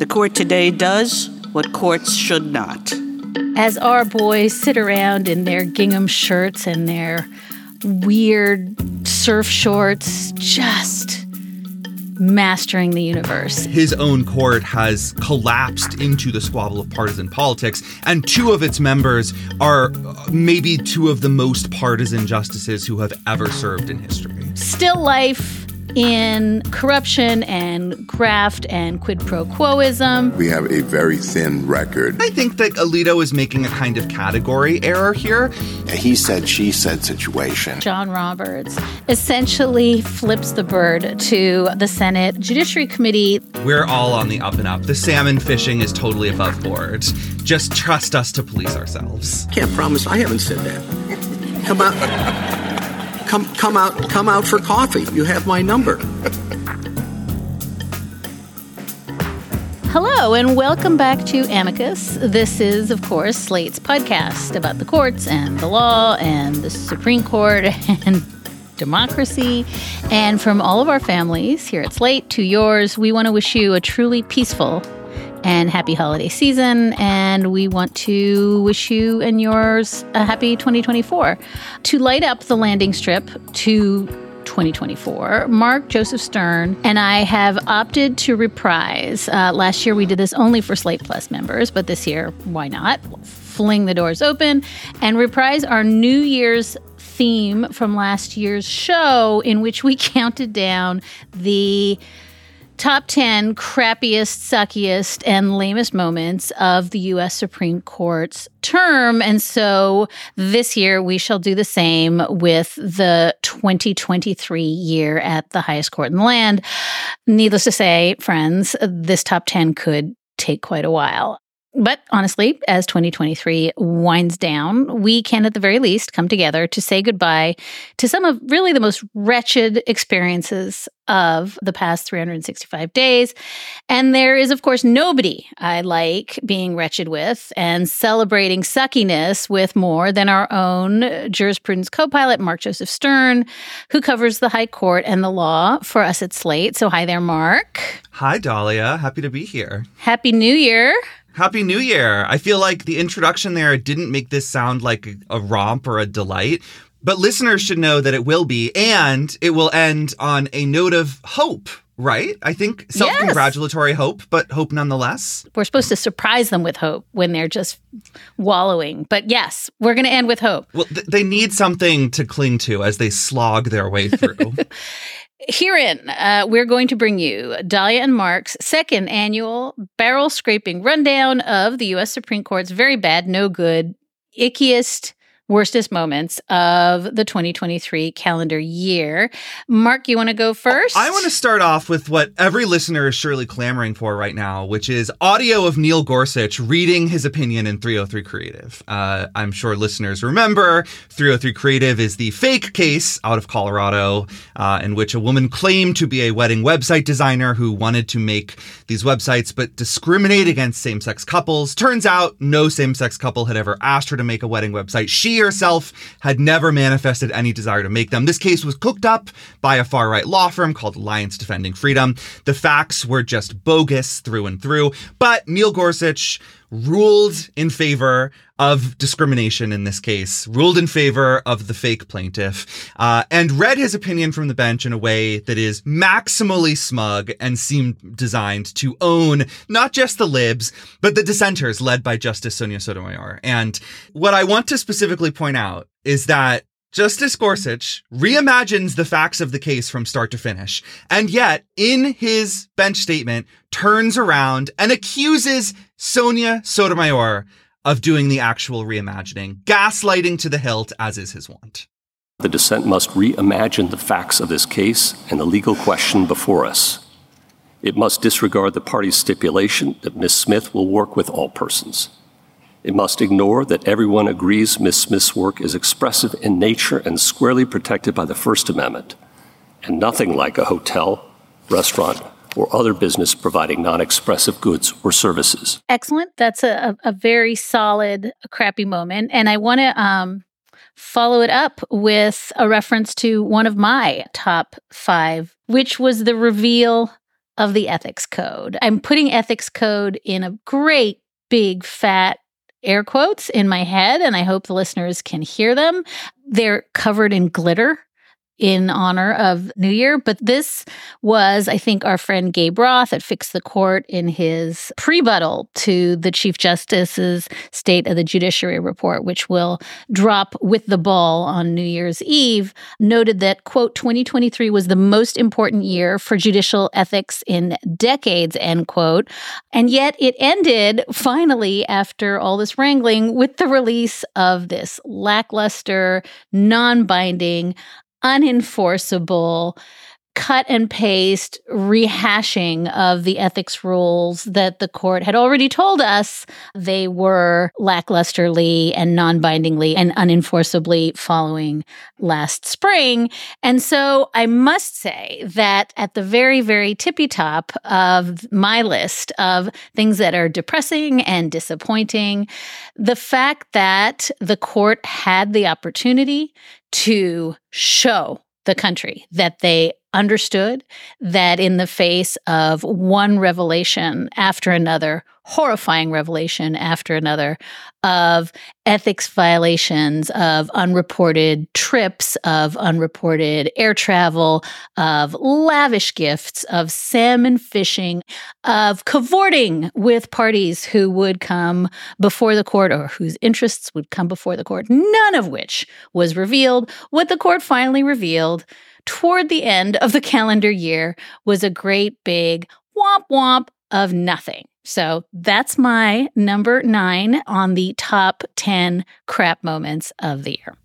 The court today does what courts should not. As our boys sit around in their gingham shirts and their weird surf shorts, just mastering the universe. His own court has collapsed into the squabble of partisan politics, and two of its members are uh, maybe two of the most partisan justices who have ever served in history. Still life in corruption and graft and quid pro quoism. We have a very thin record. I think that Alito is making a kind of category error here. A he said, she said situation. John Roberts essentially flips the bird to the Senate Judiciary Committee. We're all on the up and up. The salmon fishing is totally above board. Just trust us to police ourselves. Can't promise I haven't said that. Come on come come out come out for coffee. You have my number. Hello and welcome back to Amicus. This is, of course, Slate's podcast about the courts and the law and the Supreme Court and democracy. And from all of our families here at Slate to yours, we want to wish you a truly peaceful and happy holiday season. And we want to wish you and yours a happy 2024. To light up the landing strip to 2024. Mark Joseph Stern and I have opted to reprise. Uh, last year we did this only for Slate Plus members, but this year, why not? Fling the doors open and reprise our New Year's theme from last year's show, in which we counted down the top 10 crappiest, suckiest, and lamest moments of the U.S. Supreme Court's term. And so this year we shall do the same with the 2023 year at the highest court in the land. Needless to say, friends, this top 10 could take quite a while. But honestly, as 2023 winds down, we can at the very least come together to say goodbye to some of really the most wretched experiences of the past 365 days. And there is, of course, nobody I like being wretched with and celebrating suckiness with more than our own jurisprudence co pilot, Mark Joseph Stern, who covers the High Court and the law for us at Slate. So, hi there, Mark. Hi, Dahlia. Happy to be here. Happy New Year. Happy New Year. I feel like the introduction there didn't make this sound like a romp or a delight, but listeners should know that it will be, and it will end on a note of hope, right? I think self congratulatory yes. hope, but hope nonetheless. We're supposed to surprise them with hope when they're just wallowing. But yes, we're going to end with hope. Well, th- they need something to cling to as they slog their way through. Herein, uh, we're going to bring you Dahlia and Mark's second annual barrel scraping rundown of the U.S. Supreme Court's very bad, no good, ickiest worstest moments of the 2023 calendar year. Mark, you want to go first? I want to start off with what every listener is surely clamoring for right now, which is audio of Neil Gorsuch reading his opinion in 303 Creative. Uh, I'm sure listeners remember 303 Creative is the fake case out of Colorado uh, in which a woman claimed to be a wedding website designer who wanted to make these websites but discriminate against same sex couples. Turns out no same sex couple had ever asked her to make a wedding website. She herself had never manifested any desire to make them. This case was cooked up by a far right law firm called Alliance Defending Freedom. The facts were just bogus through and through, but Neil Gorsuch ruled in favor of discrimination in this case, ruled in favor of the fake plaintiff, uh, and read his opinion from the bench in a way that is maximally smug and seemed designed to own not just the libs, but the dissenters led by Justice Sonia Sotomayor. And what I want to specifically point out is that Justice Gorsuch reimagines the facts of the case from start to finish, and yet, in his bench statement, turns around and accuses Sonia Sotomayor of doing the actual reimagining, gaslighting to the hilt, as is his wont. The dissent must reimagine the facts of this case and the legal question before us. It must disregard the party's stipulation that Ms. Smith will work with all persons. It must ignore that everyone agrees Ms. Smith's work is expressive in nature and squarely protected by the First Amendment, and nothing like a hotel, restaurant, or other business providing non expressive goods or services. Excellent. That's a, a very solid, crappy moment. And I want to um, follow it up with a reference to one of my top five, which was the reveal of the ethics code. I'm putting ethics code in a great big fat air quotes in my head, and I hope the listeners can hear them. They're covered in glitter in honor of New Year. But this was, I think, our friend Gabe Roth at Fix the Court in his prebuttal to the Chief Justice's State of the Judiciary report, which will drop with the ball on New Year's Eve, noted that, quote, 2023 was the most important year for judicial ethics in decades, end quote. And yet it ended finally after all this wrangling with the release of this lackluster, non binding, unenforceable cut and paste rehashing of the ethics rules that the court had already told us they were lacklusterly and non bindingly and unenforceably following last spring. And so I must say that at the very, very tippy top of my list of things that are depressing and disappointing, the fact that the court had the opportunity to show the country that they understood that in the face of one revelation after another, horrifying revelation after another, of ethics violations, of unreported trips, of unreported air travel, of lavish gifts, of salmon fishing, of cavorting with parties who would come before the court or whose interests would come before the court, none of which was revealed. What the court finally revealed toward the end of the calendar year was a great big womp womp of nothing. So that's my number nine on the top 10 crap moments of the year.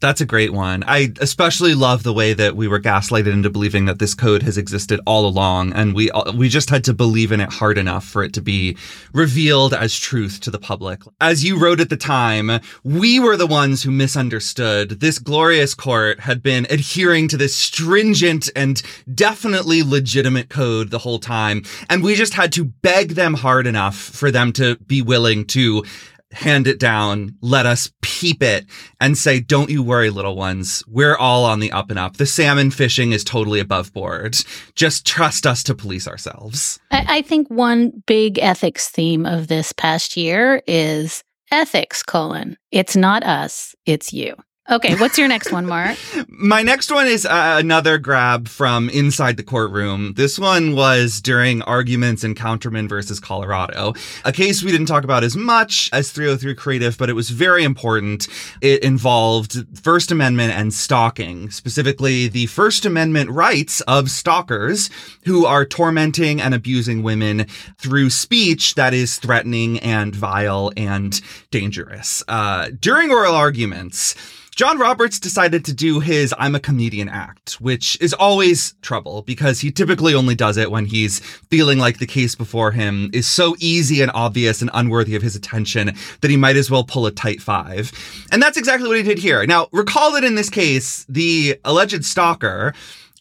That's a great one. I especially love the way that we were gaslighted into believing that this code has existed all along, and we we just had to believe in it hard enough for it to be revealed as truth to the public. As you wrote at the time, we were the ones who misunderstood. This glorious court had been adhering to this stringent and definitely legitimate code the whole time, and we just had to beg them hard enough for them to be willing to hand it down, let us peep it and say, don't you worry, little ones. We're all on the up and up. The salmon fishing is totally above board. Just trust us to police ourselves. I, I think one big ethics theme of this past year is ethics, colon. It's not us, it's you. Okay, what's your next one, Mark? My next one is uh, another grab from inside the courtroom. This one was during arguments in Counterman versus Colorado, a case we didn't talk about as much as 303 Creative, but it was very important. It involved First Amendment and stalking, specifically the First Amendment rights of stalkers who are tormenting and abusing women through speech that is threatening and vile and dangerous. Uh, during oral arguments, John Roberts decided to do his I'm a comedian act, which is always trouble because he typically only does it when he's feeling like the case before him is so easy and obvious and unworthy of his attention that he might as well pull a tight five. And that's exactly what he did here. Now, recall that in this case, the alleged stalker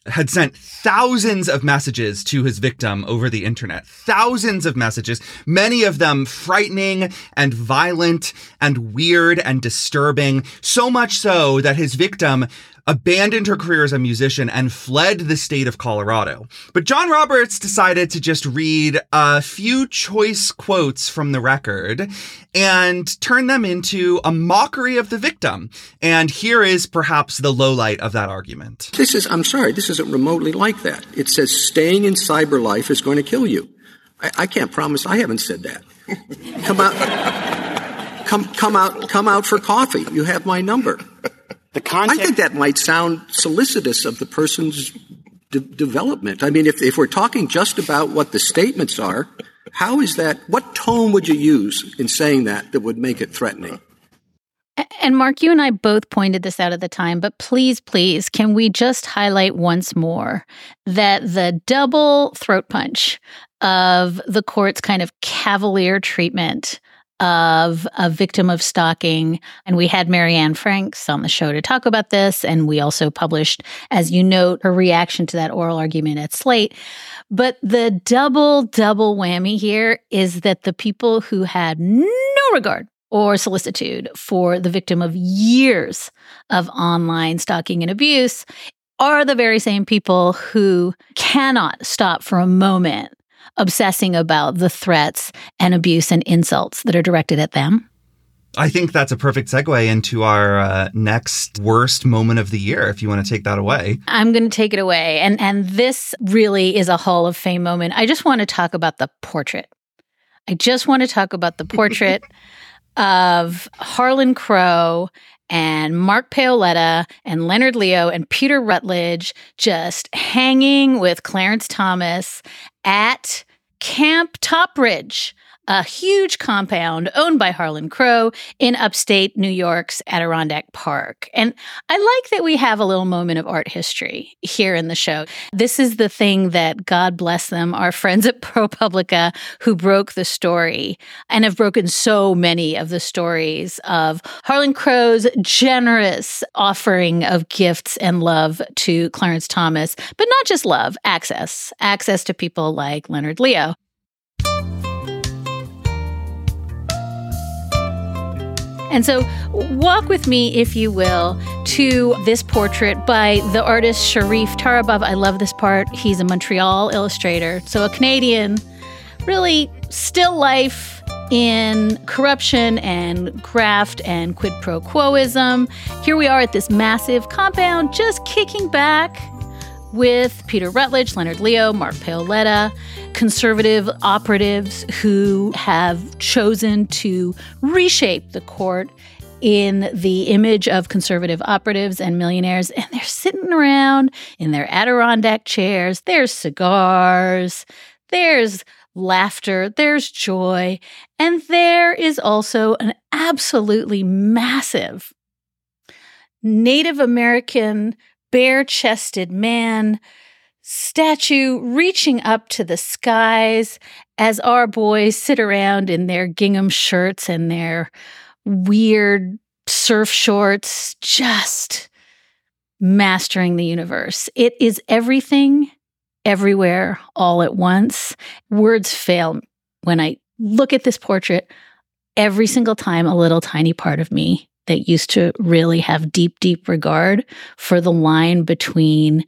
had sent thousands of messages to his victim over the internet. Thousands of messages, many of them frightening and violent and weird and disturbing. So much so that his victim abandoned her career as a musician and fled the state of Colorado. But John Roberts decided to just read a few choice quotes from the record and turn them into a mockery of the victim. And here is perhaps the low light of that argument. This is, I'm sorry, this isn't remotely like that. It says staying in cyber life is going to kill you. I, I can't promise I haven't said that. come out, come, come out, come out for coffee. You have my number. The content- I think that might sound solicitous of the person's de- development. I mean, if, if we're talking just about what the statements are, how is that? What tone would you use in saying that that would make it threatening? And Mark, you and I both pointed this out at the time, but please, please, can we just highlight once more that the double throat punch of the court's kind of cavalier treatment of a victim of stalking. And we had Mary Anne Franks on the show to talk about this. And we also published, as you note, her reaction to that oral argument at Slate. But the double, double whammy here is that the people who had no regard or solicitude for the victim of years of online stalking and abuse are the very same people who cannot stop for a moment obsessing about the threats and abuse and insults that are directed at them. I think that's a perfect segue into our uh, next worst moment of the year. If you want to take that away, I'm going to take it away, and and this really is a Hall of Fame moment. I just want to talk about the portrait. I just want to talk about the portrait of Harlan Crow and Mark Paoletta and Leonard Leo and Peter Rutledge just hanging with Clarence Thomas at Camp Topridge a huge compound owned by Harlan Crow in upstate New York's Adirondack Park. And I like that we have a little moment of art history here in the show. This is the thing that, God bless them, our friends at ProPublica who broke the story and have broken so many of the stories of Harlan Crow's generous offering of gifts and love to Clarence Thomas, but not just love, access, access to people like Leonard Leo. And so, walk with me, if you will, to this portrait by the artist Sharif Tarabay. I love this part. He's a Montreal illustrator. So, a Canadian, really still life in corruption and graft and quid pro quoism. Here we are at this massive compound, just kicking back with Peter Rutledge, Leonard Leo, Mark Paoletta, conservative operatives who have chosen to reshape the court in the image of conservative operatives and millionaires. And they're sitting around in their Adirondack chairs. There's cigars, there's laughter, there's joy, and there is also an absolutely massive Native American bare chested man statue reaching up to the skies as our boys sit around in their gingham shirts and their weird surf shorts, just mastering the universe. It is everything, everywhere, all at once. Words fail when I look at this portrait. Every single time, a little tiny part of me that used to really have deep, deep regard for the line between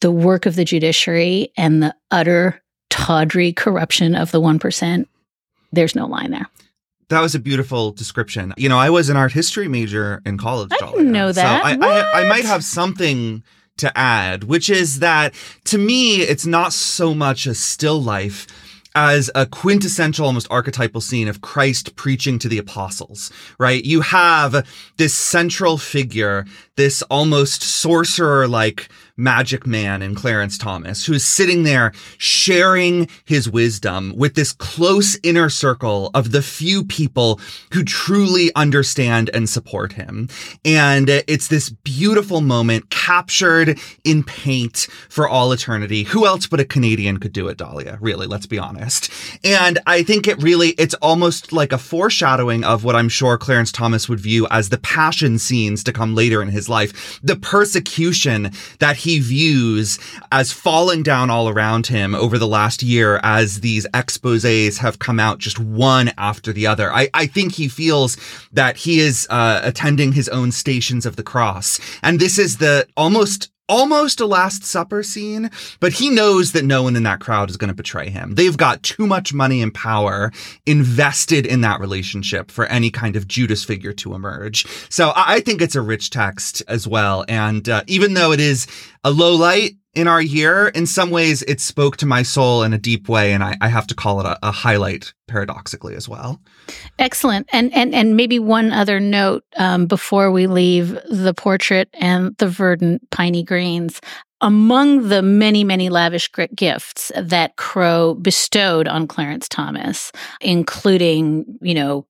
the work of the judiciary and the utter tawdry corruption of the 1%. There's no line there. That was a beautiful description. You know, I was an art history major in college. I didn't know that. So I, I, I might have something to add, which is that to me, it's not so much a still life as a quintessential, almost archetypal scene of Christ preaching to the apostles, right? You have this central figure, this almost sorcerer like magic man in Clarence Thomas, who's sitting there sharing his wisdom with this close inner circle of the few people who truly understand and support him. And it's this beautiful moment captured in paint for all eternity. Who else but a Canadian could do it, Dahlia? Really, let's be honest. And I think it really, it's almost like a foreshadowing of what I'm sure Clarence Thomas would view as the passion scenes to come later in his life, the persecution that he views as falling down all around him over the last year as these exposes have come out just one after the other. I, I think he feels that he is uh, attending his own stations of the cross. And this is the almost almost a Last Supper scene, but he knows that no one in that crowd is going to betray him. They've got too much money and power invested in that relationship for any kind of Judas figure to emerge. So I think it's a rich text as well. And uh, even though it is a low light, in our year, in some ways, it spoke to my soul in a deep way, and I, I have to call it a, a, highlight, paradoxically as well. Excellent, and and and maybe one other note um, before we leave the portrait and the verdant piney greens. Among the many, many lavish gifts that Crow bestowed on Clarence Thomas, including, you know,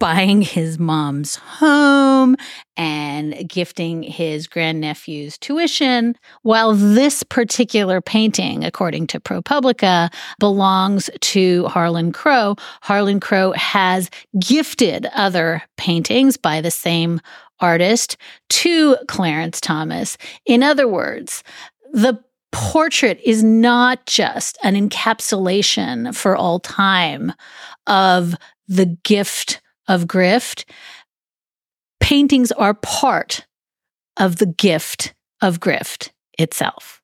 buying his mom's home and gifting his grandnephew's tuition. While this particular painting, according to ProPublica, belongs to Harlan Crow, Harlan Crow has gifted other paintings by the same artist to Clarence Thomas. In other words, the portrait is not just an encapsulation for all time of the gift of grift, paintings are part of the gift of grift itself.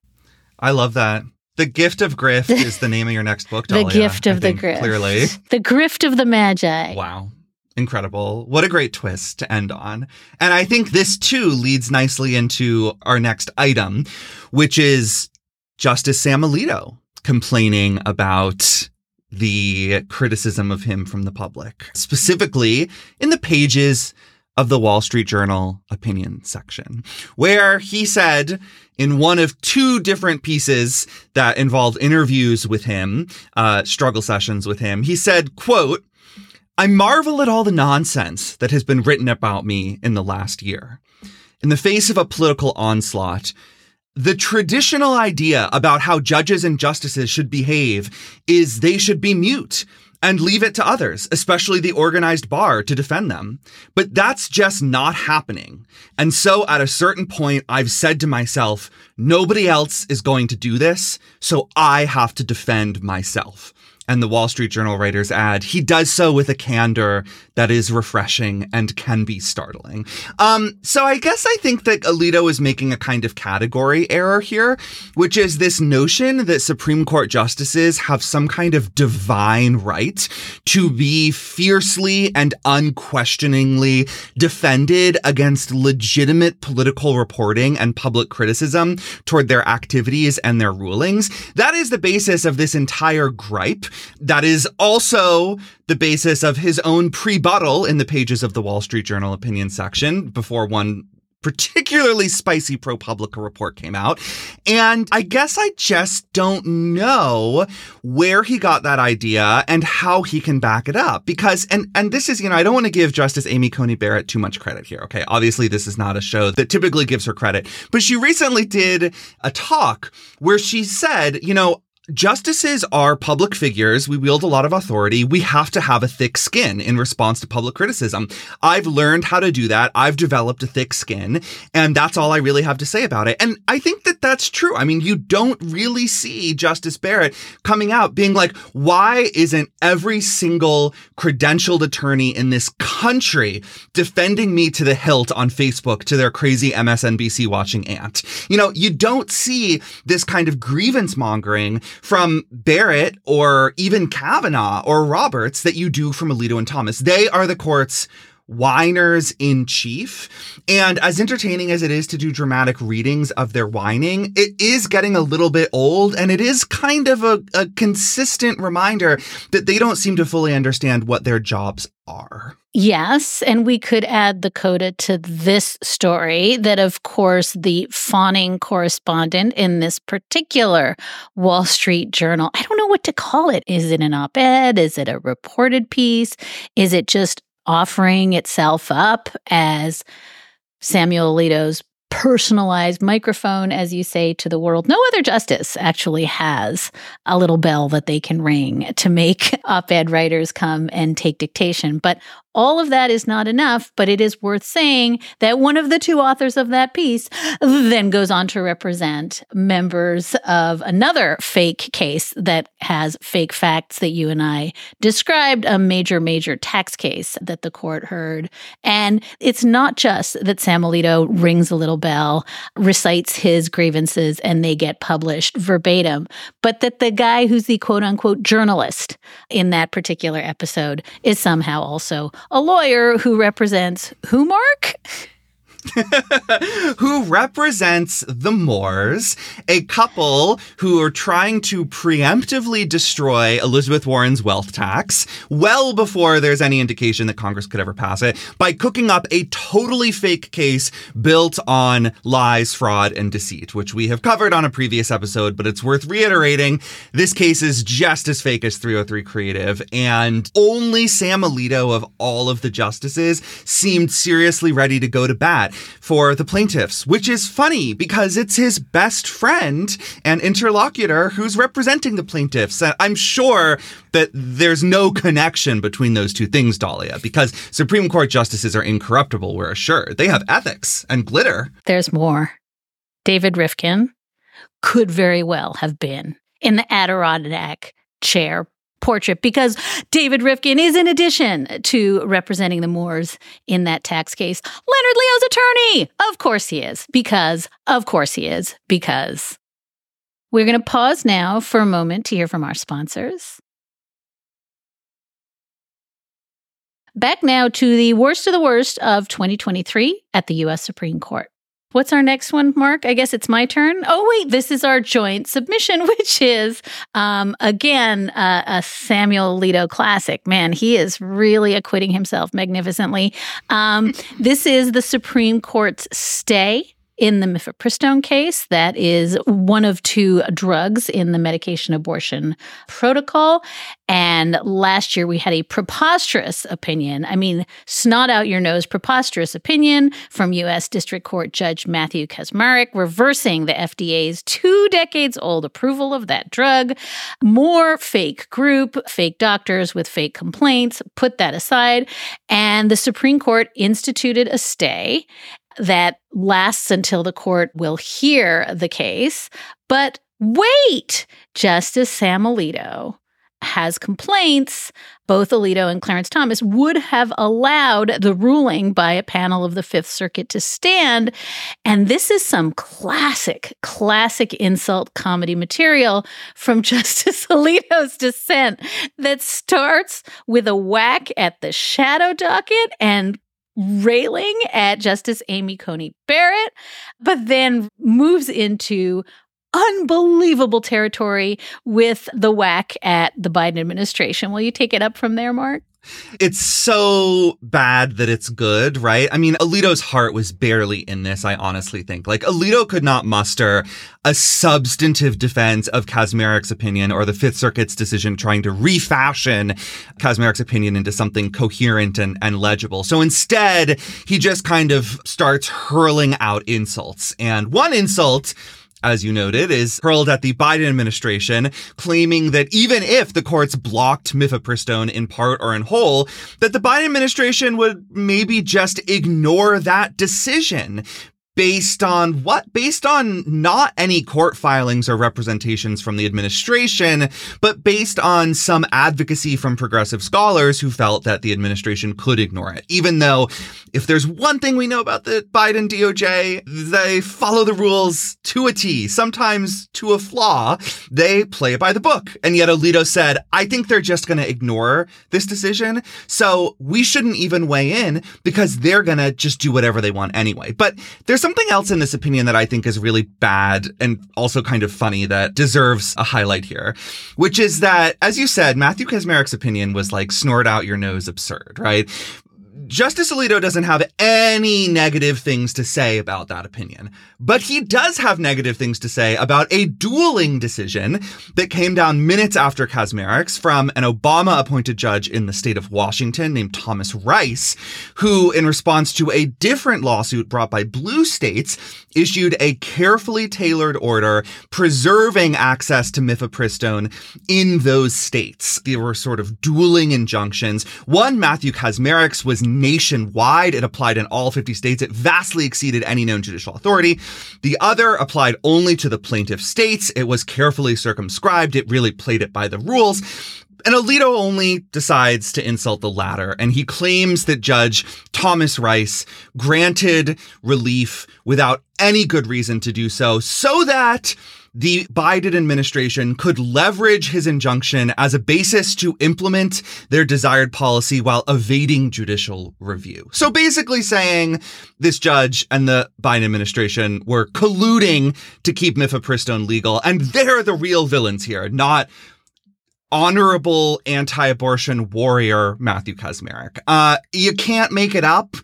I love that. The gift of grift is the name of your next book. The gift of the grift. Clearly. The grift of the Magi. Wow. Incredible. What a great twist to end on. And I think this too leads nicely into our next item, which is Justice Sam Alito complaining about the criticism of him from the public, specifically in the pages of the Wall Street Journal opinion section, where he said in one of two different pieces that involved interviews with him, uh, struggle sessions with him, he said, quote, I marvel at all the nonsense that has been written about me in the last year. In the face of a political onslaught, the traditional idea about how judges and justices should behave is they should be mute and leave it to others, especially the organized bar, to defend them. But that's just not happening. And so at a certain point, I've said to myself, nobody else is going to do this, so I have to defend myself and the Wall Street Journal writers add, he does so with a candor that is refreshing and can be startling. Um, so I guess I think that Alito is making a kind of category error here, which is this notion that Supreme Court justices have some kind of divine right to be fiercely and unquestioningly defended against legitimate political reporting and public criticism toward their activities and their rulings. That is the basis of this entire gripe that is also the basis of his own pre-buttal in the pages of the Wall Street Journal opinion section before one particularly spicy ProPublica report came out. And I guess I just don't know where he got that idea and how he can back it up. Because, and, and this is, you know, I don't want to give Justice Amy Coney Barrett too much credit here. Okay. Obviously, this is not a show that typically gives her credit, but she recently did a talk where she said, you know, Justices are public figures. We wield a lot of authority. We have to have a thick skin in response to public criticism. I've learned how to do that. I've developed a thick skin, and that's all I really have to say about it. And I think that that's true. I mean, you don't really see Justice Barrett coming out being like, why isn't every single credentialed attorney in this country defending me to the hilt on Facebook to their crazy MSNBC watching aunt? You know, you don't see this kind of grievance mongering from Barrett or even Kavanaugh or Roberts that you do from Alito and Thomas. They are the court's whiners in chief. And as entertaining as it is to do dramatic readings of their whining, it is getting a little bit old and it is kind of a, a consistent reminder that they don't seem to fully understand what their jobs are. Yes, and we could add the coda to this story that, of course, the fawning correspondent in this particular Wall Street Journal, I don't know what to call it. Is it an op ed? Is it a reported piece? Is it just offering itself up as Samuel Alito's personalized microphone, as you say, to the world. No other justice actually has a little bell that they can ring to make op ed writers come and take dictation. But all of that is not enough, but it is worth saying that one of the two authors of that piece then goes on to represent members of another fake case that has fake facts that you and I described, a major, major tax case that the court heard. And it's not just that Sam Alito rings a little bell, recites his grievances, and they get published verbatim, but that the guy who's the quote unquote journalist in that particular episode is somehow also a lawyer who represents who, Mark? who represents the Moores, a couple who are trying to preemptively destroy Elizabeth Warren's wealth tax well before there's any indication that Congress could ever pass it by cooking up a totally fake case built on lies, fraud, and deceit, which we have covered on a previous episode, but it's worth reiterating. This case is just as fake as 303 Creative, and only Sam Alito of all of the justices seemed seriously ready to go to bat for the plaintiffs, which is funny because it's his best friend and interlocutor who's representing the plaintiffs. And I'm sure that there's no connection between those two things, Dahlia, because Supreme Court justices are incorruptible, we're assured. They have ethics and glitter. There's more. David Rivkin could very well have been in the Adirondack chair portrait because David Rivkin is, in addition to representing the Moores in that tax case, Leonard Leo's attorney. Of course he is, because, of course he is, because. We're going to pause now for a moment to hear from our sponsors. Back now to the worst of the worst of 2023 at the U.S. Supreme Court. What's our next one, Mark? I guess it's my turn. Oh, wait, this is our joint submission, which is, um, again, uh, a Samuel Alito classic. Man, he is really acquitting himself magnificently. Um, this is the Supreme Court's stay in the mifepristone case. That is one of two drugs in the medication abortion protocol. And last year we had a preposterous opinion. I mean, snot out your nose, preposterous opinion from U.S. District Court Judge Matthew Kacsmaryk reversing the FDA's two decades old approval of that drug. More fake group, fake doctors with fake complaints. Put that aside. And the Supreme Court instituted a stay that lasts until the court will hear the case. But wait, Justice Sam Alito has complaints, both Alito and Clarence Thomas would have allowed the ruling by a panel of the Fifth Circuit to stand. And this is some classic, classic insult comedy material from Justice Alito's dissent that starts with a whack at the shadow docket and railing at Justice Amy Coney Barrett, but then moves into unbelievable territory with the whack at the Biden administration. Will you take it up from there, Mark? It's so bad that it's good, right? I mean, Alito's heart was barely in this, I honestly think. Like, Alito could not muster a substantive defense of Kacsmaryk's opinion or the Fifth Circuit's decision trying to refashion Kacsmaryk's opinion into something coherent and, and legible. So instead, he just kind of starts hurling out insults. And one insult as you noted, is hurled at the Biden administration, claiming that even if the courts blocked mifepristone in part or in whole, that the Biden administration would maybe just ignore that decision based on what? Based on not any court filings or representations from the administration, but based on some advocacy from progressive scholars who felt that the administration could ignore it. Even though, if there's one thing we know about the Biden DOJ, they follow the rules to a T, sometimes to a flaw. They play by the book. And yet Alito said, I think they're just going to ignore this decision. So we shouldn't even weigh in because they're going to just do whatever they want anyway. But there's something else in this opinion that I think is really bad and also kind of funny that deserves a highlight here, which is that, as you said, Matthew Kacsmaryk's opinion was like snort out your nose absurd, right? Justice Alito doesn't have any negative things to say about that opinion, but he does have negative things to say about a dueling decision that came down minutes after Kacsmaryk's from an Obama appointed judge in the state of Washington named Thomas Rice, who, in response to a different lawsuit brought by blue states, issued a carefully tailored order preserving access to mifepristone in those states. There were sort of dueling injunctions. One, Matthew Kacsmaryk's was nationwide. It applied in all 50 states. It vastly exceeded any known judicial authority. The other applied only to the plaintiff states. It was carefully circumscribed. It really played it by the rules. And Alito only decides to insult the latter, and he claims that Judge Thomas Rice granted relief without any good reason to do so, so that the Biden administration could leverage his injunction as a basis to implement their desired policy while evading judicial review. So basically saying this judge and the Biden administration were colluding to keep mifepristone legal, and they're the real villains here, not honorable anti-abortion warrior Matthew Kacsmaryk. Uh, you can't make it up.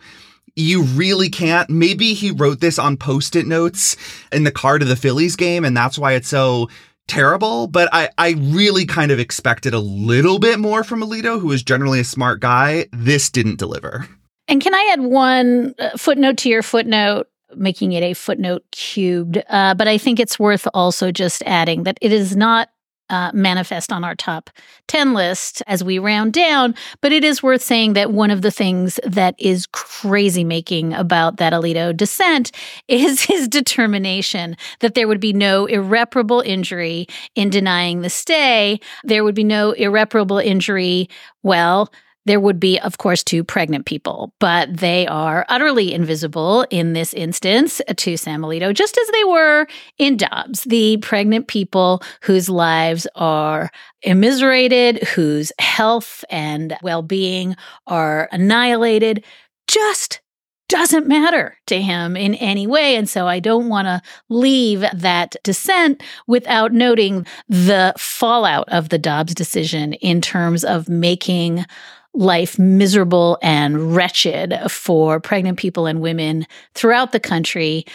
You really can't. Maybe he wrote this on post-it notes in the car to the Phillies game, and that's why it's so terrible. But I, I really kind of expected a little bit more from Alito, who is generally a smart guy. This didn't deliver. And can I add one uh, footnote to your footnote? Making it a footnote cubed. Uh, but I think it's worth also just adding that it is not uh, manifest on our top 10 list as we round down. But it is worth saying that one of the things that is crazy making about that Alito dissent is his determination that there would be no irreparable injury in denying the stay. There would be no irreparable injury, well, there would be, of course, two pregnant people, but they are utterly invisible in this instance to Sam Alito, just as they were in Dobbs. The pregnant people whose lives are immiserated, whose health and well being are annihilated, just doesn't matter to him in any way. And so I don't want to leave that dissent without noting the fallout of the Dobbs decision in terms of making life miserable and wretched for pregnant people and women throughout the country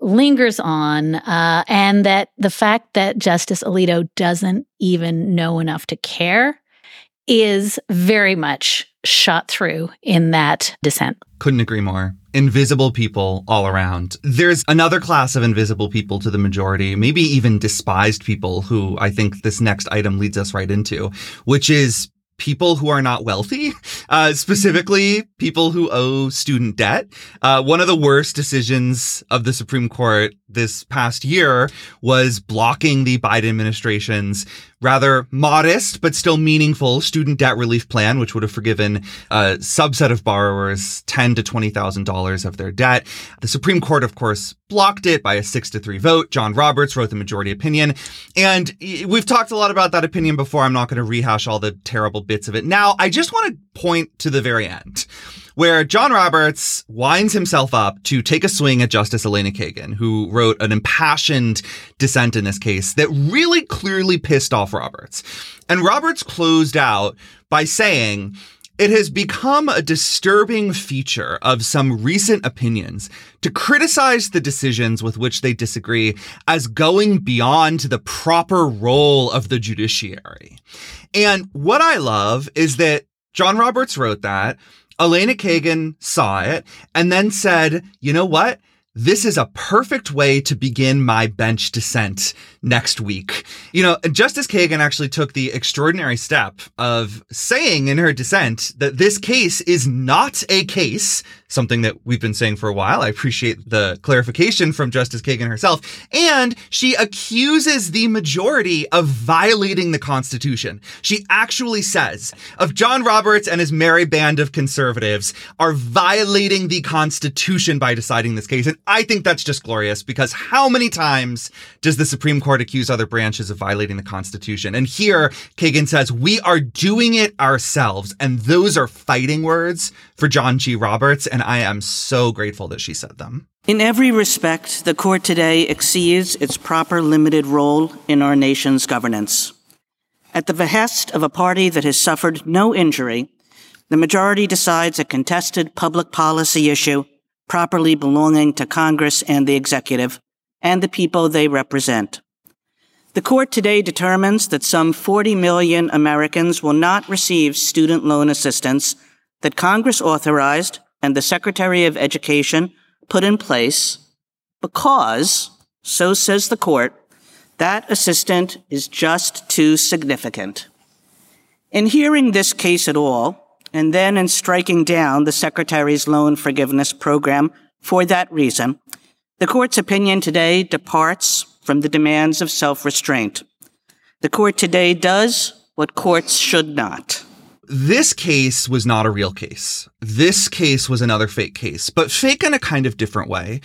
lingers on, uh, and that the fact that Justice Alito doesn't even know enough to care is very much shot through in that dissent. Couldn't agree more. Invisible people all around. There's another class of invisible people to the majority, maybe even despised people who I think this next item leads us right into, which is people who are not wealthy, uh, specifically people who owe student debt. Uh, one of the worst decisions of the Supreme Court this past year was blocking the Biden administration's rather modest but still meaningful student debt relief plan, which would have forgiven a subset of borrowers ten to twenty thousand dollars of their debt. The Supreme Court, of course, blocked it by a six to three vote. John Roberts wrote the majority opinion, and we've talked a lot about that opinion before. I'm not going to rehash all the terrible bits of it now. I just want to point to the very end where John Roberts winds himself up to take a swing at Justice Elena Kagan, who wrote an impassioned dissent in this case that really clearly pissed off Roberts. And Roberts closed out by saying, it has become a disturbing feature of some recent opinions to criticize the decisions with which they disagree as going beyond the proper role of the judiciary. And what I love is that John Roberts wrote that. Elena Kagan saw it and then said, you know what? This is a perfect way to begin my bench dissent next week. You know, Justice Kagan actually took the extraordinary step of saying in her dissent that this case is not a case, something that we've been saying for a while. I appreciate the clarification from Justice Kagan herself. And she accuses the majority of violating the Constitution. She actually says of John Roberts and his merry band of conservatives are violating the Constitution by deciding this case. And I think that's just glorious because how many times does the Supreme Court accuse other branches of violating the Constitution? And here, Kagan says, we are doing it ourselves. And those are fighting words for John G. Roberts. And I am so grateful that she said them. In every respect, the court today exceeds its proper limited role in our nation's governance. At the behest of a party that has suffered no injury, the majority decides a contested public policy issue properly belonging to Congress and the executive and the people they represent. The court today determines that some 40 million Americans will not receive student loan assistance that Congress authorized and the Secretary of Education put in place because, so says the court, that assistance is just too significant. In hearing this case at all, and then in striking down the Secretary's loan forgiveness program for that reason, the court's opinion today departs from the demands of self-restraint. The court today does what courts should not. This case was not a real case. This case was another fake case, but fake in a kind of different way.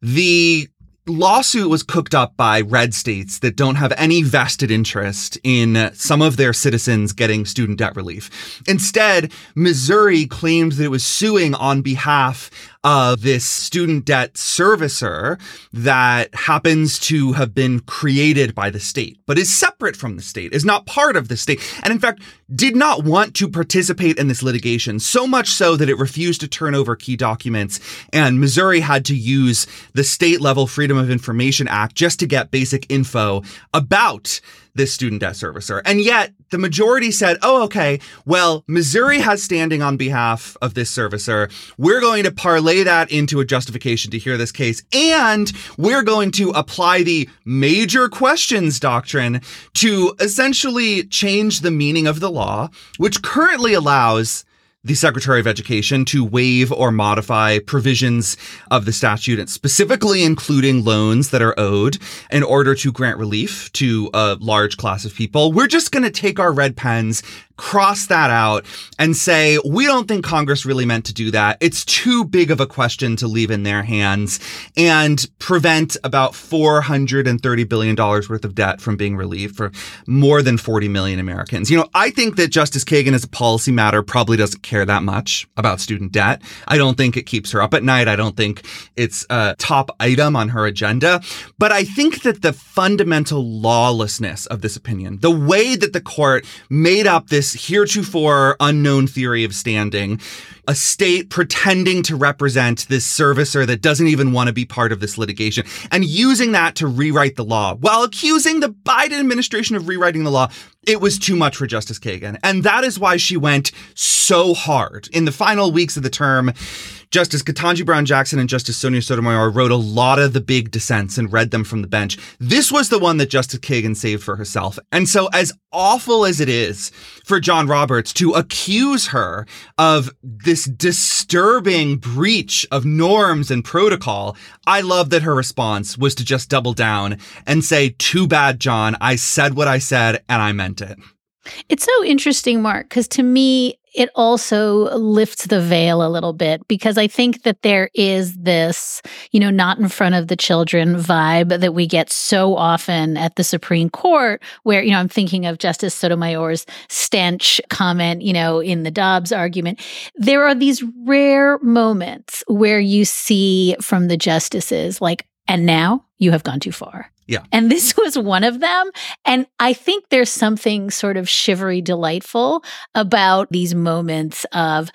The lawsuit was cooked up by red states that don't have any vested interest in some of their citizens getting student debt relief. Instead, Missouri claimed that it was suing on behalf of this student debt servicer that happens to have been created by the state, but is separate from the state, is not part of the state, and in fact, did not want to participate in this litigation, so much so that it refused to turn over key documents. And Missouri had to use the state level Freedom of Information Act just to get basic info about this student debt servicer. And yet the majority said, oh, okay, well, Missouri has standing on behalf of this servicer. We're going to parlay that into a justification to hear this case. And we're going to apply the major questions doctrine to essentially change the meaning of the law, which currently allows the Secretary of Education to waive or modify provisions of the statute, specifically including loans that are owed in order to grant relief to a large class of people. We're just going to take our red pens cross that out and say, we don't think Congress really meant to do that. It's too big of a question to leave in their hands and prevent about $430 billion worth of debt from being relieved for more than 40 million Americans. You know, I think that Justice Kagan as a policy matter probably doesn't care that much about student debt. I don't think it keeps her up at night. I don't think it's a top item on her agenda. But I think that the fundamental lawlessness of this opinion, the way that the court made up this heretofore unknown theory of standing, a state pretending to represent this servicer that doesn't even want to be part of this litigation and using that to rewrite the law while accusing the Biden administration of rewriting the law. It was too much for Justice Kagan. And that is why she went so hard in the final weeks of the term. Justice Ketanji Brown Jackson and Justice Sonia Sotomayor wrote a lot of the big dissents and read them from the bench. This was the one that Justice Kagan saved for herself. And so, as awful as it is for John Roberts to accuse her of this disturbing breach of norms and protocol, I love that her response was to just double down and say, Too bad, John. I said what I said and I meant it. It's so interesting, Mark, because to me, it also lifts the veil a little bit because I think that there is this, you know, not in front of the children vibe that we get so often at the Supreme Court, where, you know, I'm thinking of Justice Sotomayor's stench comment, you know, in the Dobbs argument. There are these rare moments where you see from the justices, like, and now you have gone too far. Yeah. And this was one of them. And I think there's something sort of shivery delightful about these moments of,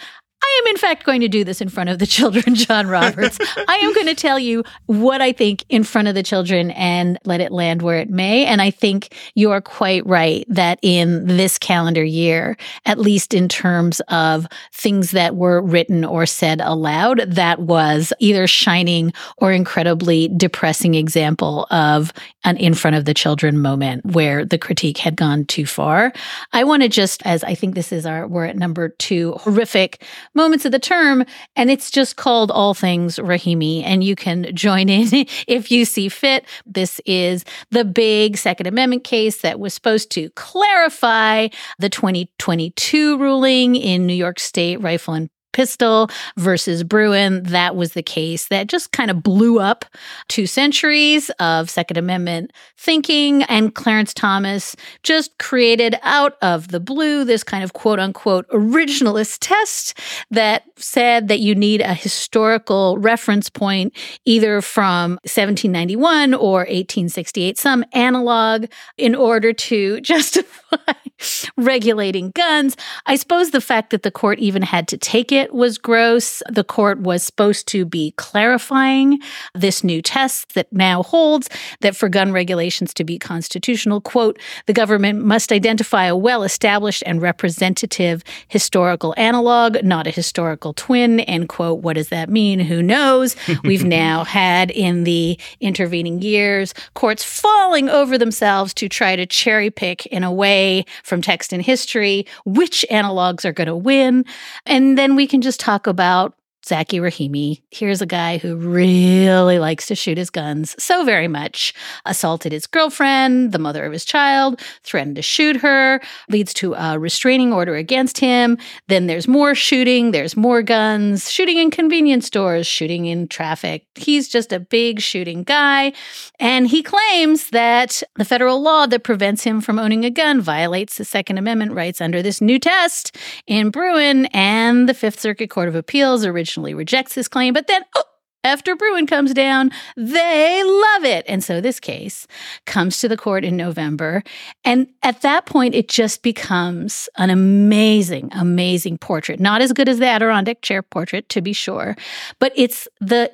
I am, in fact, going to do this in front of the children, John Roberts. I am going to tell you what I think in front of the children and let it land where it may. And I think you are quite right that in this calendar year, at least in terms of things that were written or said aloud, that was either shining or incredibly depressing example of an in front of the children moment where the critique had gone too far. I want to just, as I think this is our, we're at number two, horrific moments of the term, and it's just called All Things Rahimi. And you can join in if you see fit. This is the big Second Amendment case that was supposed to clarify the 2022 ruling in New York State Rifle and Pistol versus Bruen, that was the case that just kind of blew up two centuries of Second Amendment thinking. And Clarence Thomas just created out of the blue this kind of quote unquote originalist test that said that you need a historical reference point, either from 1791 or 1868, some analog, in order to justify regulating guns. I suppose the fact that the court even had to take it was gross. The court was supposed to be clarifying this new test that now holds that for gun regulations to be constitutional, quote, the government must identify a well established and representative historical analog, not a historical twin, end quote. What does that mean? Who knows? We've now had in the intervening years courts falling over themselves to try to cherry pick in a way from text and history which analogs are going to win. And then we can just talk about Zackey Rahimi. Here's a guy who really likes to shoot his guns so very much. Assaulted his girlfriend, the mother of his child, threatened to shoot her, leads to a restraining order against him. Then there's more shooting, there's more guns, shooting in convenience stores, shooting in traffic. He's just a big shooting guy. And he claims that the federal law that prevents him from owning a gun violates the Second Amendment rights under this new test in Bruen And the Fifth Circuit Court of Appeals originally rejects this claim, but then oh, after Bruen comes down, they love it. And so this case comes to the court in November. And at that point, it just becomes an amazing, amazing portrait. Not as good as the Adirondack chair portrait, to be sure, but it's the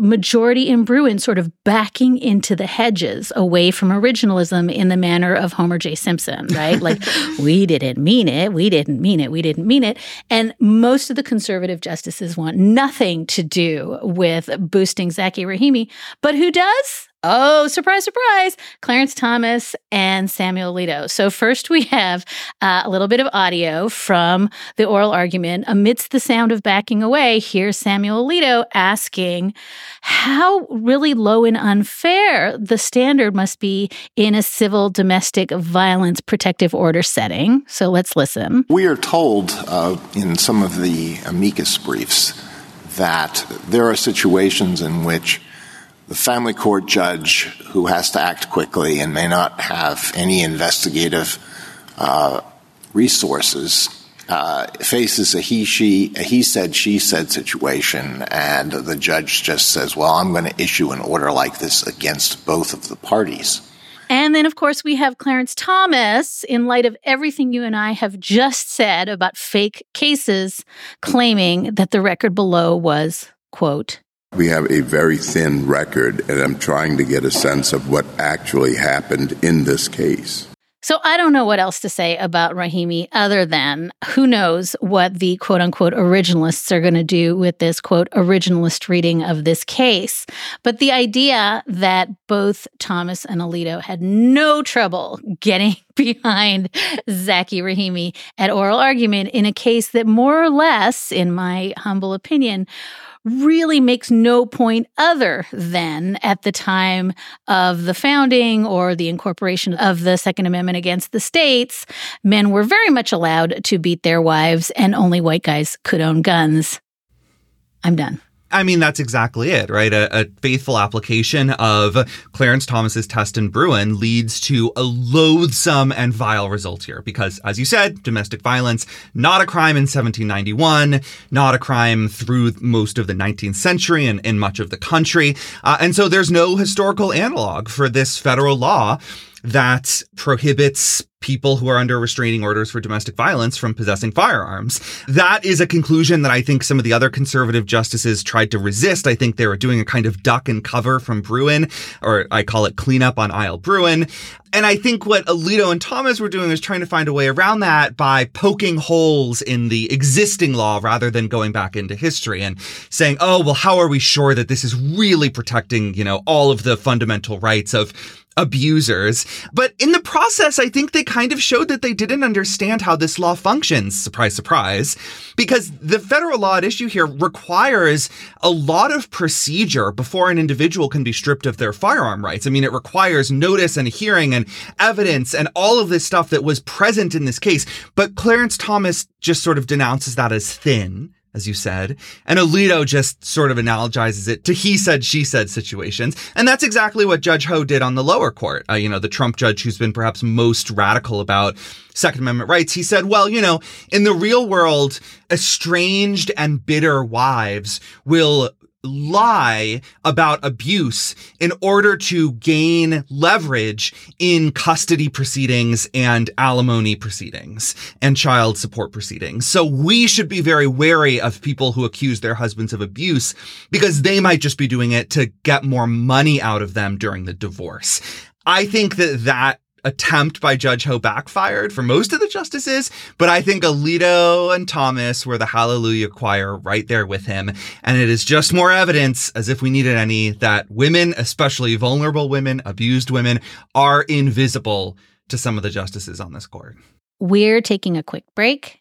majority in Bruen sort of backing into the hedges away from originalism in the manner of Homer J. Simpson, right? like, we didn't mean it. We didn't mean it. We didn't mean it. And most of the conservative justices want nothing to do with boosting Zackey Rahimi. But who does? Oh, surprise, surprise, Clarence Thomas and Samuel Alito. So, first we have uh, a little bit of audio from the oral argument. Amidst the sound of backing away, here's Samuel Alito asking how really low and unfair the standard must be in a civil domestic violence protective order setting. So, let's listen. We are told uh, in some of the amicus briefs that there are situations in which the family court judge who has to act quickly and may not have any investigative uh, resources uh, faces a he she he said she said situation. And the judge just says well i'm going to issue an order like this against both of the parties. And then, of course, we have Clarence Thomas, in light of everything you and I have just said about fake cases, claiming that the record below was, quote, we have a very thin record, and I'm trying to get a sense of what actually happened in this case. So I don't know what else to say about Rahimi other than who knows what the quote unquote originalists are going to do with this quote originalist reading of this case. But the idea that both Thomas and Alito had no trouble getting behind Zackey Rahimi at oral argument in a case that more or less, in my humble opinion, really makes no point other than at the time of the founding or the incorporation of the Second Amendment against the states, men were very much allowed to beat their wives and only white guys could own guns. I'm done. I mean, that's exactly it, right? A, a, faithful application of Clarence Thomas's test in Bruen leads to a loathsome and vile result here because, as you said, domestic violence, not a crime in 1791, not a crime through most of the 19th century and in much of the country. Uh, and so there's no historical analog for this federal law that prohibits people who are under restraining orders for domestic violence from possessing firearms. That is a conclusion that I think some of the other conservative justices tried to resist. I think they were doing a kind of duck and cover from Bruen, or I call it cleanup on Aisle Bruen. And I think what Alito and Thomas were doing was trying to find a way around that by poking holes in the existing law rather than going back into history and saying, oh, well, how are we sure that this is really protecting, you know, all of the fundamental rights of abusers. But in the process, I think they kind of showed that they didn't understand how this law functions. Surprise, surprise. Because the federal law at issue here requires a lot of procedure before an individual can be stripped of their firearm rights. I mean, it requires notice and hearing and evidence and all of this stuff that was present in this case. But Clarence Thomas just sort of denounces that as thin as you said. And Alito just sort of analogizes it to he said, she said situations. And that's exactly what Judge Ho did on the lower court. Uh, you know, the Trump judge who's been perhaps most radical about Second Amendment rights. He said, well, you know, in the real world, estranged and bitter wives will lie about abuse in order to gain leverage in custody proceedings and alimony proceedings and child support proceedings. So we should be very wary of people who accuse their husbands of abuse because they might just be doing it to get more money out of them during the divorce. I think that that attempt by Judge Ho backfired for most of the justices, but I think Alito and Thomas were the hallelujah choir right there with him. And it is just more evidence, as if we needed any, that women, especially vulnerable women, abused women, are invisible to some of the justices on this court. We're taking a quick break.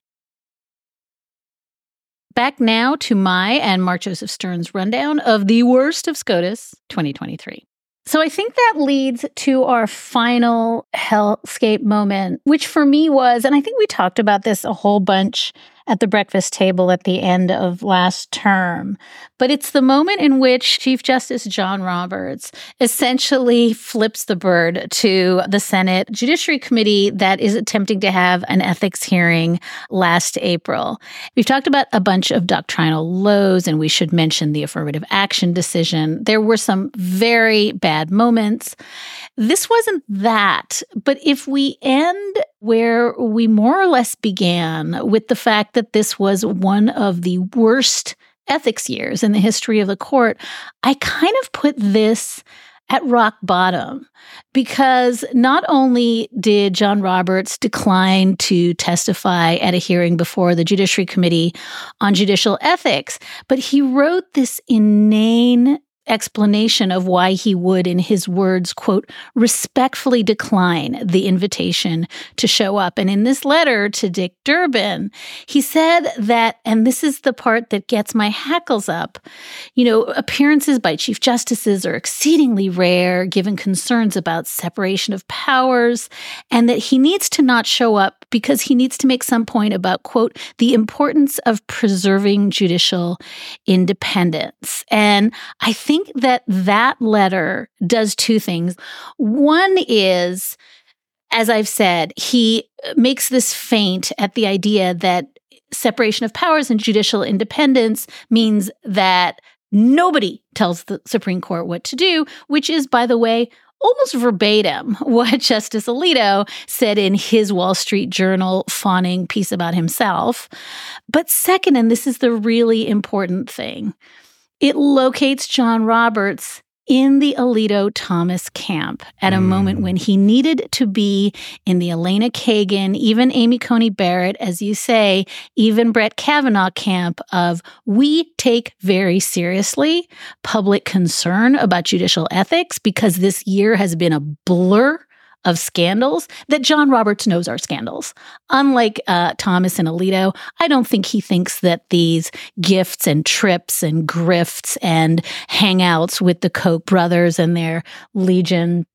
Back now to my and Mark Joseph Stern's rundown of the worst of SCOTUS 2023. So I think that leads to our final hellscape moment, which for me was, and I think we talked about this a whole bunch at the breakfast table at the end of last term. But it's the moment in which Chief Justice John Roberts essentially flips the bird to the Senate Judiciary Committee that is attempting to have an ethics hearing last April. We've talked about a bunch of doctrinal lows, and we should mention the affirmative action decision. There were some very bad moments. This wasn't that. But if we end where we more or less began with the fact that this was one of the worst ethics years in the history of the court, I kind of put this at rock bottom because not only did John Roberts decline to testify at a hearing before the Judiciary Committee on Judicial Ethics, but he wrote this inane explanation of why he would, in his words, quote, respectfully decline the invitation to show up. And in this letter to Dick Durbin, he said that, and this is the part that gets my hackles up, you know, appearances by chief justices are exceedingly rare given concerns about separation of powers, and that he needs to not show up because he needs to make some point about, quote, the importance of preserving judicial independence. And I think that that letter does two things. One is, as I've said, he makes this feint at the idea that separation of powers and judicial independence means that nobody tells the Supreme Court what to do, which is, by the way, almost verbatim what Justice Alito said in his Wall Street Journal fawning piece about himself. But second, and this is the really important thing, it locates John Roberts in the Alito Thomas camp at a mm. moment when he needed to be in the Elena Kagan, even Amy Coney Barrett, as you say, even Brett Kavanaugh camp of we take very seriously public concern about judicial ethics because this year has been a blur of scandals that John Roberts knows are scandals. Unlike uh, Thomas and Alito, I don't think he thinks that these gifts and trips and grifts and hangouts with the Koch brothers and their legion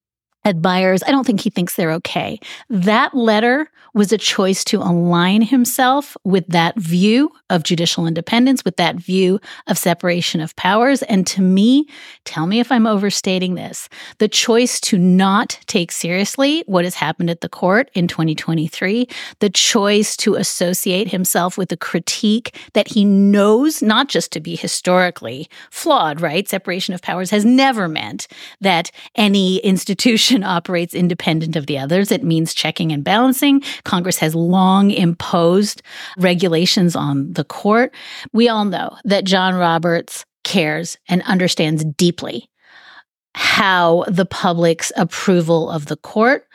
admirers, I don't think he thinks they're okay. That letter was a choice to align himself with that view of judicial independence, with that view of separation of powers. And to me, tell me if I'm overstating this, the choice to not take seriously what has happened at the court in 2023, the choice to associate himself with a critique that he knows not just to be historically flawed, right? Separation of powers has never meant that any institution operates independent of the others. It means checking and balancing. Congress has long imposed regulations on the court. We all know that John Roberts cares and understands deeply how the public's approval of the court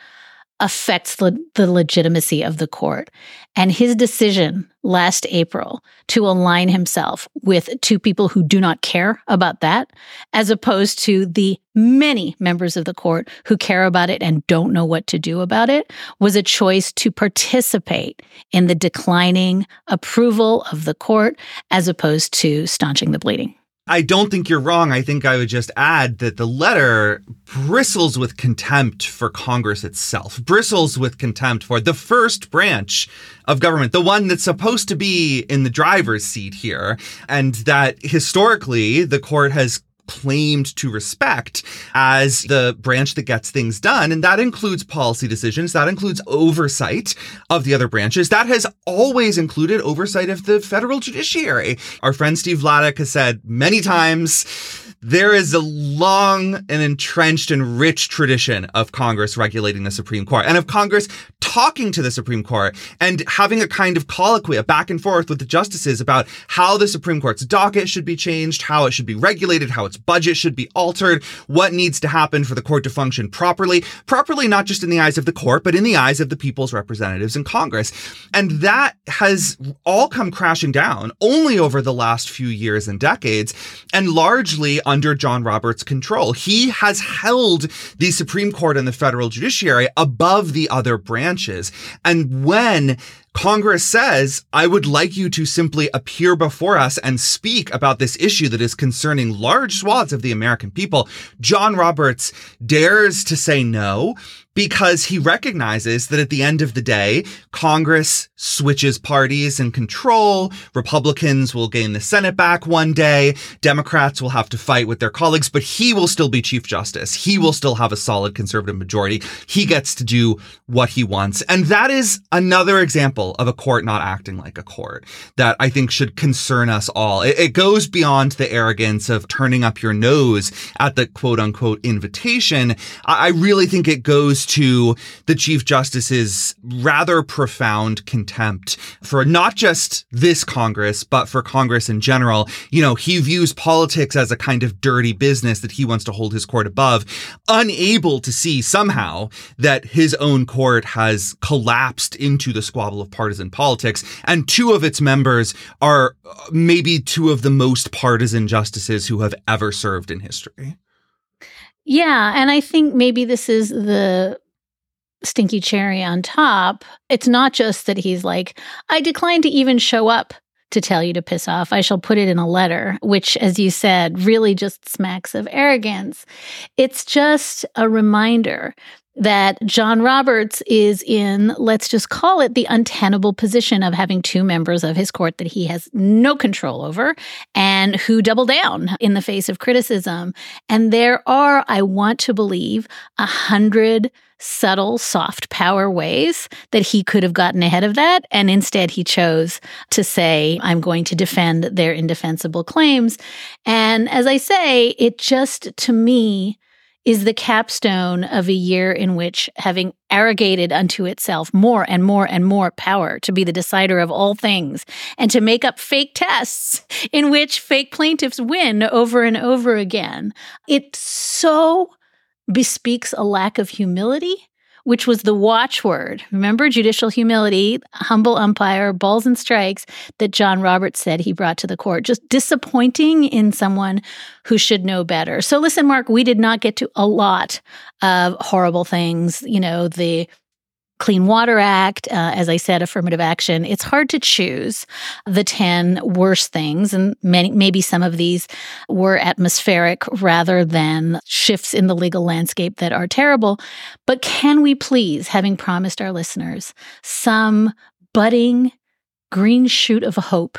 affects the, the legitimacy of the court. And his decision last April to align himself with two people who do not care about that, as opposed to the many members of the court who care about it and don't know what to do about it, was a choice to participate in the declining approval of the court as opposed to staunching the bleeding. I don't think you're wrong. I think I would just add that the letter bristles with contempt for Congress itself, bristles with contempt for the first branch of government, the one that's supposed to be in the driver's seat here, and that historically the court has claimed to respect as the branch that gets things done. And that includes policy decisions. That includes oversight of the other branches. That has always included oversight of the federal judiciary. Our friend Steve Vladeck has said many times there is a long and entrenched and rich tradition of Congress regulating the Supreme Court and of Congress talking to the Supreme Court and having a kind of colloquy, a back and forth with the justices about how the Supreme Court's docket should be changed, how it should be regulated, how its budget should be altered, what needs to happen for the court to function properly, properly not just in the eyes of the court, but in the eyes of the people's representatives in Congress. And that has all come crashing down only over the last few years and decades and largely under John Roberts' control. He has held the Supreme Court and the federal judiciary above the other branches. And when Congress says, I would like you to simply appear before us and speak about this issue that is concerning large swaths of the American people. John Roberts dares to say no because he recognizes that at the end of the day, Congress switches parties and control. Republicans will gain the Senate back one day. Democrats will have to fight with their colleagues, but he will still be Chief Justice. He will still have a solid conservative majority. He gets to do what he wants. And that is another example of a court not acting like a court that I think should concern us all. It, it goes beyond the arrogance of turning up your nose at the quote unquote invitation. I, I really think it goes to the Chief Justice's rather profound contempt for not just this Congress, but for Congress in general. You know, he views politics as a kind of dirty business that he wants to hold his court above, unable to see somehow that his own court has collapsed into the squabble of partisan politics. And two of its members are uh, maybe two of the most partisan justices who have ever served in history. Yeah. And I think maybe this is the stinky cherry on top. It's not just that he's like, I decline to even show up to tell you to piss off. I shall put it in a letter, which, as you said, really just smacks of arrogance. It's just a reminder that John Roberts is in, let's just call it the untenable position of having two members of his court that he has no control over and who double down in the face of criticism. And there are, I want to believe, a hundred subtle, soft power ways that he could have gotten ahead of that. And instead, he chose to say, I'm going to defend their indefensible claims. And as I say, it just, to me, is the capstone of a year in which, having arrogated unto itself more and more and more power to be the decider of all things and to make up fake tests in which fake plaintiffs win over and over again, it so bespeaks a lack of humility which was the watchword. Remember judicial humility, humble umpire, balls and strikes that John Roberts said he brought to the court. Just disappointing in someone who should know better. So listen, Mark, we did not get to a lot of horrible things, you know, the Clean Water Act, uh, as I said, affirmative action. It's hard to choose the 10 worst things, and many, maybe some of these were atmospheric rather than shifts in the legal landscape that are terrible. But can we please, having promised our listeners, some budding green shoot of hope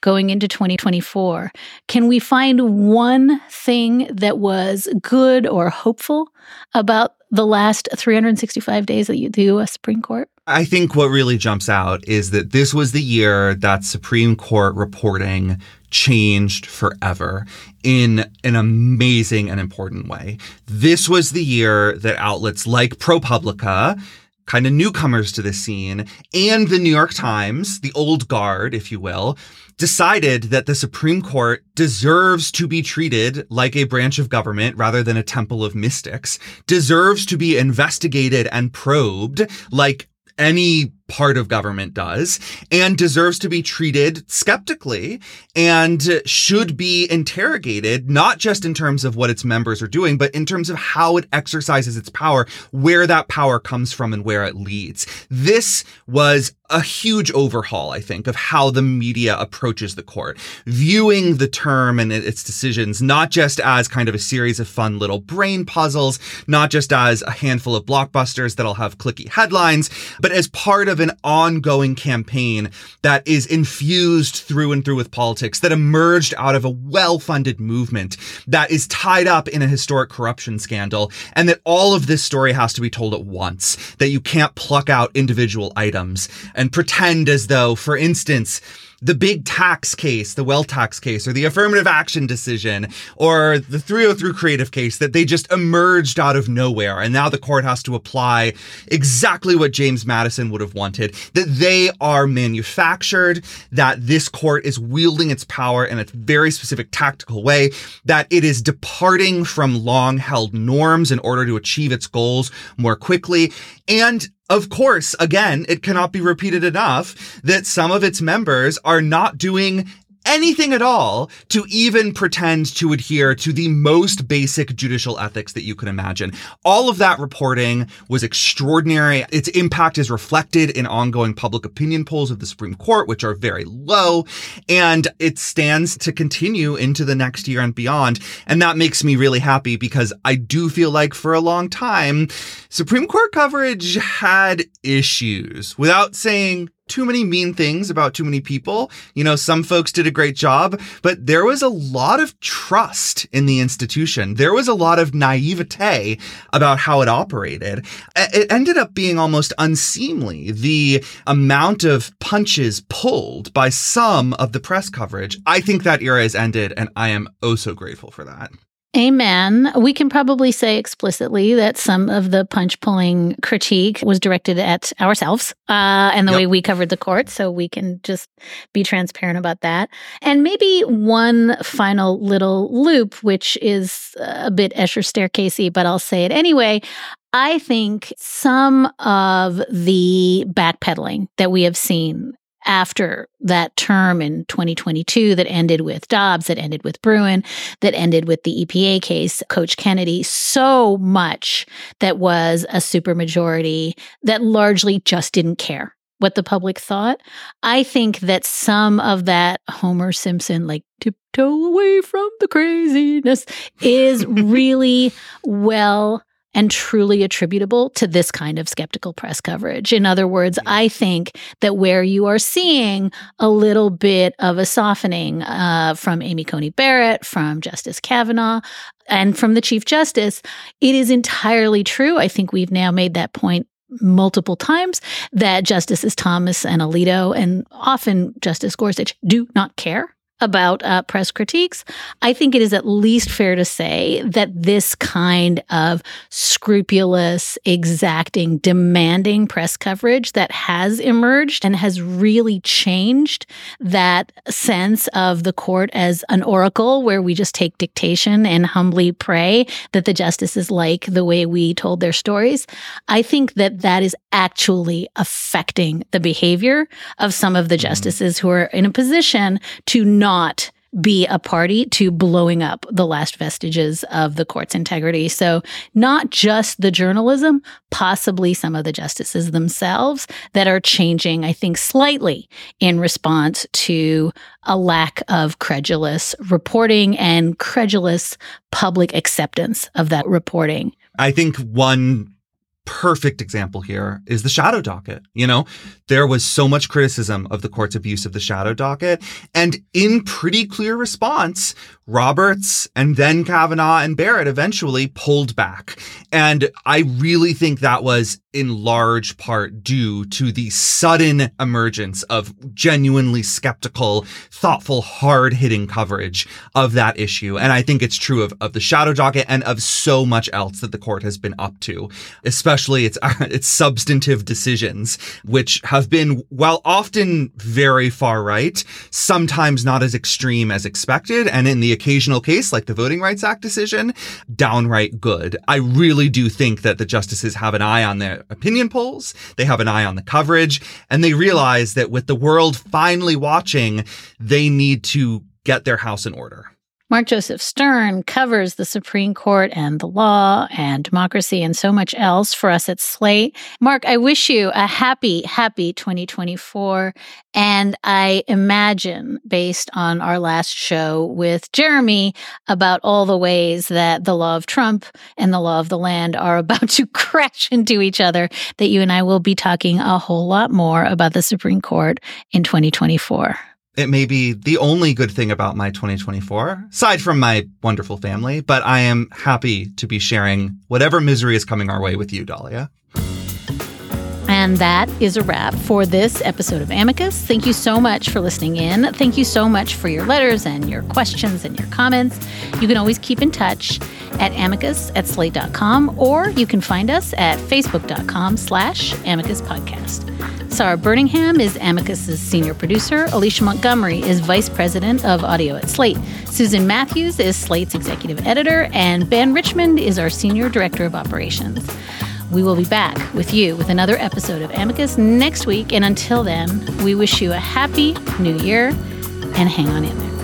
going into 2024. Can we find one thing that was good or hopeful about the last 365 days that you do a Supreme Court? I think what really jumps out is that this was the year that Supreme Court reporting changed forever in an amazing and important way. This was the year that outlets like ProPublica kind of newcomers to the scene, and the New York Times, the old guard, if you will, decided that the Supreme Court deserves to be treated like a branch of government rather than a temple of mystics, deserves to be investigated and probed like any part of government does and deserves to be treated skeptically and should be interrogated, not just in terms of what its members are doing, but in terms of how it exercises its power, where that power comes from and where it leads. This was a huge overhaul, I think, of how the media approaches the court, viewing the term and its decisions not just as kind of a series of fun little brain puzzles, not just as a handful of blockbusters that'll have clicky headlines, but as part of of an ongoing campaign that is infused through and through with politics that emerged out of a well-funded movement that is tied up in a historic corruption scandal and that all of this story has to be told at once that you can't pluck out individual items and pretend as though for instance the big tax case, the wealth tax case, or the affirmative action decision, or the 303 creative case that they just emerged out of nowhere. And now the court has to apply exactly what James Madison would have wanted, that they are manufactured, that this court is wielding its power in a very specific tactical way, that it is departing from long held norms in order to achieve its goals more quickly. And of course, again, it cannot be repeated enough that some of its members are not doing anything at all to even pretend to adhere to the most basic judicial ethics that you can imagine. All of that reporting was extraordinary. Its impact is reflected in ongoing public opinion polls of the Supreme Court, which are very low, and it stands to continue into the next year and beyond. And that makes me really happy because I do feel like for a long time, Supreme Court coverage had issues without saying too many mean things about too many people. You know, some folks did a great job, but there was a lot of trust in the institution. There was a lot of naivete about how it operated. It ended up being almost unseemly. The amount of punches pulled by some of the press coverage. I think that era is ended, and I am oh so grateful for that. Amen. We can probably say explicitly that some of the punch pulling critique was directed at ourselves uh, and the yep. way we covered the court. So we can just be transparent about that. And maybe one final little loop, which is a bit Escher staircasey, but I'll say it anyway. I think some of the backpedaling that we have seen after that term in 2022 that ended with Dobbs, that ended with Bruen, that ended with the EPA case, Coach Kennedy, so much that was a supermajority that largely just didn't care what the public thought. I think that some of that Homer Simpson, like tiptoe away from the craziness, is really well and truly attributable to this kind of skeptical press coverage. In other words, I think that where you are seeing a little bit of a softening uh, from Amy Coney Barrett, from Justice Kavanaugh, and from the Chief Justice, it is entirely true. I think we've now made that point multiple times that Justices Thomas and Alito and often Justice Gorsuch do not care about uh, press critiques, I think it is at least fair to say that this kind of scrupulous, exacting, demanding press coverage that has emerged and has really changed that sense of the court as an oracle where we just take dictation and humbly pray that the justices like the way we told their stories. I think that that is actually affecting the behavior of some of the mm-hmm. justices who are in a position to not be a party to blowing up the last vestiges of the court's integrity. So, not just the journalism, possibly some of the justices themselves that are changing, I think, slightly in response to a lack of credulous reporting and credulous public acceptance of that reporting. I think one perfect example here is the shadow docket. You know, there was so much criticism of the court's abuse of the shadow docket. And in pretty clear response, Roberts and then Kavanaugh and Barrett eventually pulled back. And I really think that was in large part due to the sudden emergence of genuinely skeptical, thoughtful, hard hitting coverage of that issue. And I think it's true of, of the shadow docket and of so much else that the court has been up to, especially its, its substantive decisions, which have been, while often very far right, sometimes not as extreme as expected. And in the occasional case, like the Voting Rights Act decision, downright good. I really do think that the justices have an eye on their opinion polls, they have an eye on the coverage, and they realize that with the world finally watching, they need to get their house in order. Mark Joseph Stern covers the Supreme Court and the law and democracy and so much else for us at Slate. Mark, I wish you a happy, happy 2024. And I imagine, based on our last show with Jeremy about all the ways that the law of Trump and the law of the land are about to crash into each other, that you and I will be talking a whole lot more about the Supreme Court in 2024 it may be the only good thing about my 2024, aside from my wonderful family, but I am happy to be sharing whatever misery is coming our way with you, Dahlia. And that is a wrap for this episode of Amicus. Thank you so much for listening in. Thank you so much for your letters and your questions and your comments. You can always keep in touch at amicus at slate.com or you can find us at facebook.com slash amicus podcast. Sara Burningham is Amicus's senior producer. Alicia Montgomery is vice president of audio at Slate. Susan Matthews is Slate's executive editor, and Ben Richmond is our senior director of operations. We will be back with you with another episode of Amicus next week. And until then, we wish you a happy new year and hang on in there.